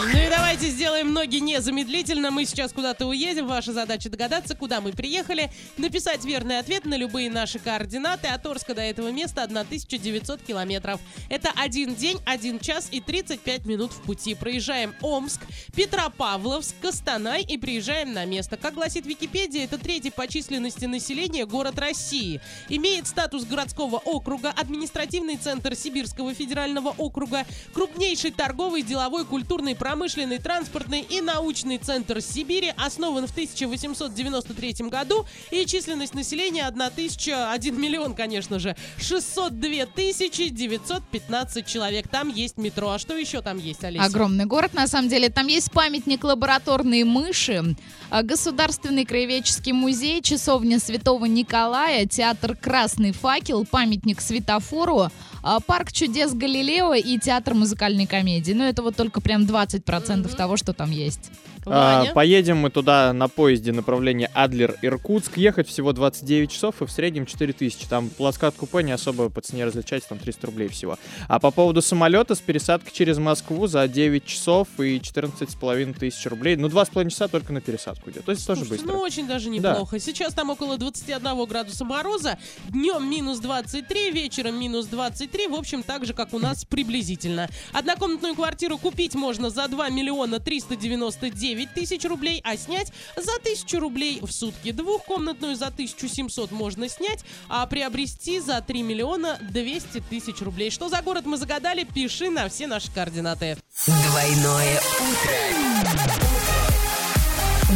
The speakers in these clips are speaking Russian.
Ну и давайте сделаем ноги незамедлительно. Мы сейчас куда-то уедем. Ваша задача догадаться, куда мы приехали, написать верный ответ на любые наши координаты. От Орска до этого места 1900 километров. Это один день, один час и 35 минут в пути. Проезжаем Омск, Петропавловск, Костанай и приезжаем на место. Как гласит Википедия, это третий по численности населения город России. Имеет статус городского округа, административный центр Сибирского федерального округа, крупнейший торговый, деловой, культурный, промышленный, транспортный и научный центр Сибири, основан в 1893 году, и численность населения 1 тысяча, 1 миллион, конечно же, 602 тысячи 915 человек. Там есть метро. А что еще там есть, Олеся? Огромный город, на самом деле. Там есть памятник лабораторные мыши, а, Государственный краеведческий музей, часовня Святого Николая, театр «Красный факел», памятник светофору, а, парк чудес Галилео и театр музыкальной комедии. Ну, это вот только прям 20% того, что там есть. А, поедем мы туда на поезде направление Адлер-Иркутск. Ехать всего 29 часов и в среднем 4000. Там плацкарт купе не особо по цене различается, там 300 рублей всего. А по поводу самолета с пересадкой через Москву за 9 часов и 14,5 тысяч рублей. Ну, 2,5 часа только на пересадку идет. То есть тоже Слушайте, быстро. Ну, очень даже неплохо. Сейчас там около 21 градуса мороза, днем минус 23, вечером минус 23, в общем, так же, как у нас приблизительно. Однокомнатную квартиру купить можно за 2 миллиона 399 тысяч рублей, а снять за 1000 рублей в сутки. Двухкомнатную за 1700 можно снять, а приобрести за 3 миллиона 200 тысяч рублей. Что за город мы загадали, пиши на все наши координаты. Двойное утро.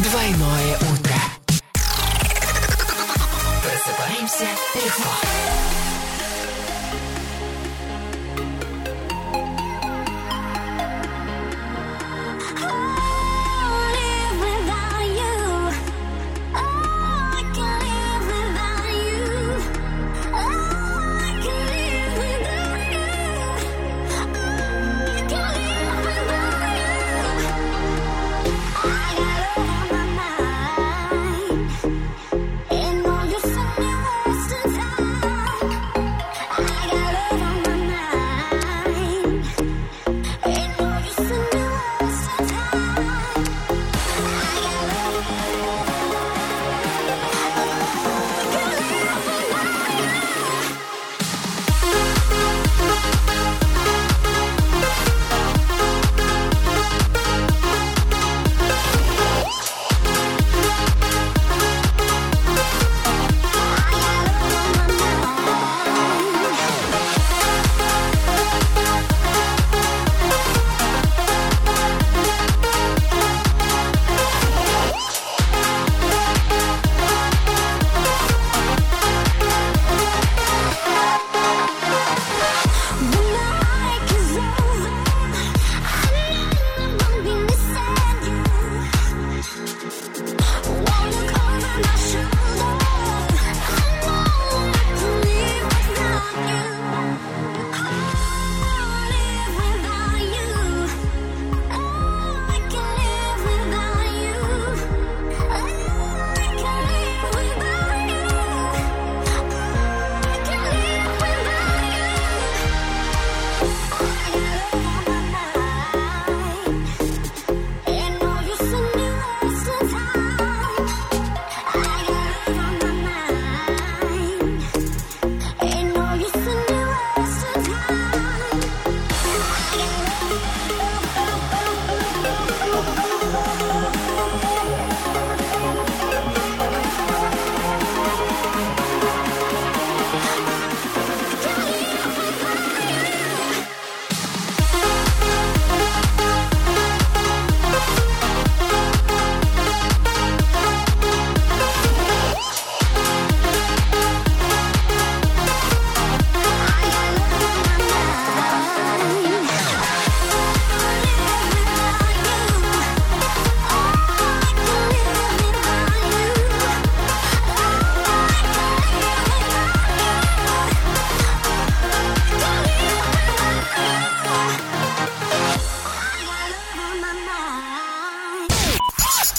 Двойное утро. Просыпаемся легко.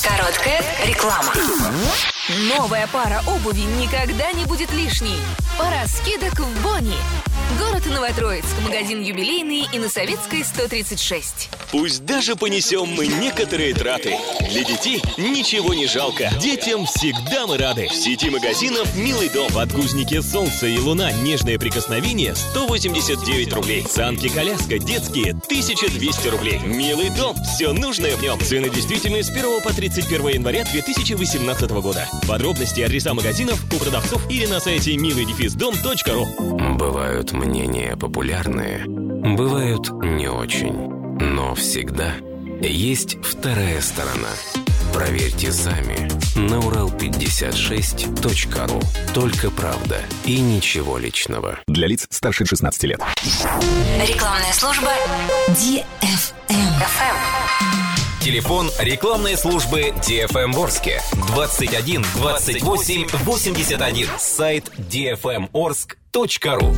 Короткая реклама. Новая пара обуви никогда не будет лишней. Пора скидок в Бонни. Город Новотроицк. Магазин юбилейный и на Советской 136. Пусть даже понесем мы некоторые траты. Для детей ничего не жалко. Детям всегда мы рады. В сети магазинов «Милый дом». Подгузники «Солнце» и «Луна» нежное прикосновение 189 рублей. Санки-коляска детские 1200 рублей. «Милый дом». Все нужное в нем. Цены действительны с 1 по 31 января 2018 года. Подробности и адреса магазинов у продавцов или на сайте милый-дом.ру. Бывают мнения популярные, бывают не очень. Но всегда есть вторая сторона. Проверьте сами на урал56.ру. Только правда и ничего личного. Для лиц старше 16 лет. Рекламная служба DFM. Телефон рекламной службы DFM Орске 21 28 81. Сайт dfmorsk.ru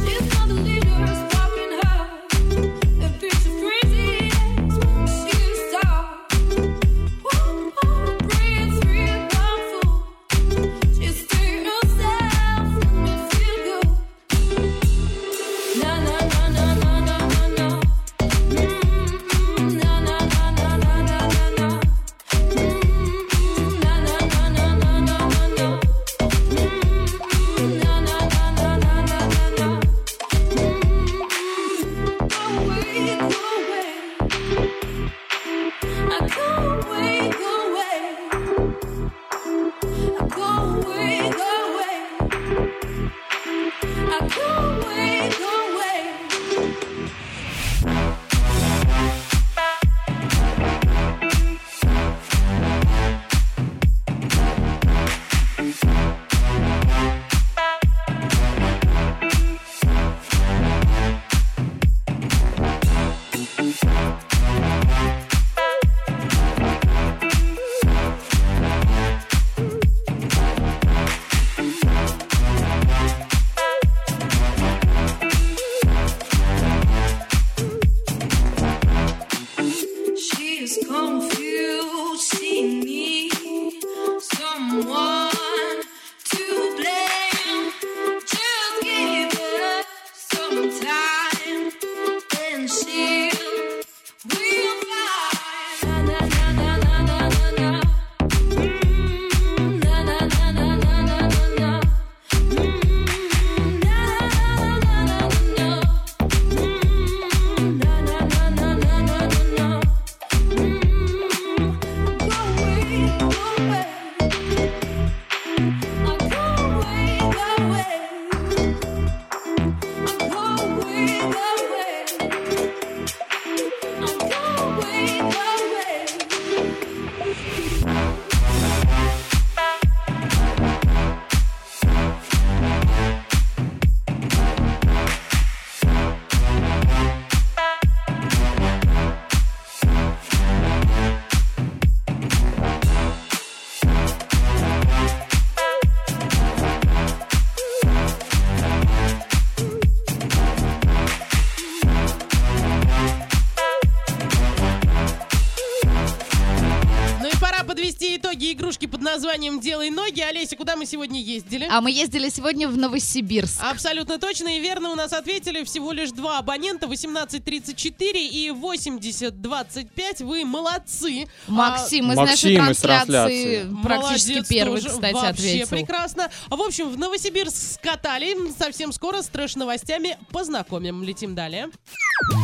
итоги игрушки под названием «Делай ноги». Олеся, куда мы сегодня ездили? А мы ездили сегодня в Новосибирск. Абсолютно точно и верно у нас ответили всего лишь два абонента 1834 и 8025. Вы молодцы. Максим из Максим нашей из трансляции трансляции. практически Молодец первый, тоже. кстати, Вообще ответил. прекрасно. В общем, в Новосибирск скатали. Совсем скоро с трэш-новостями познакомим. Летим далее.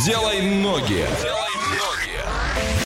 Делай ноги.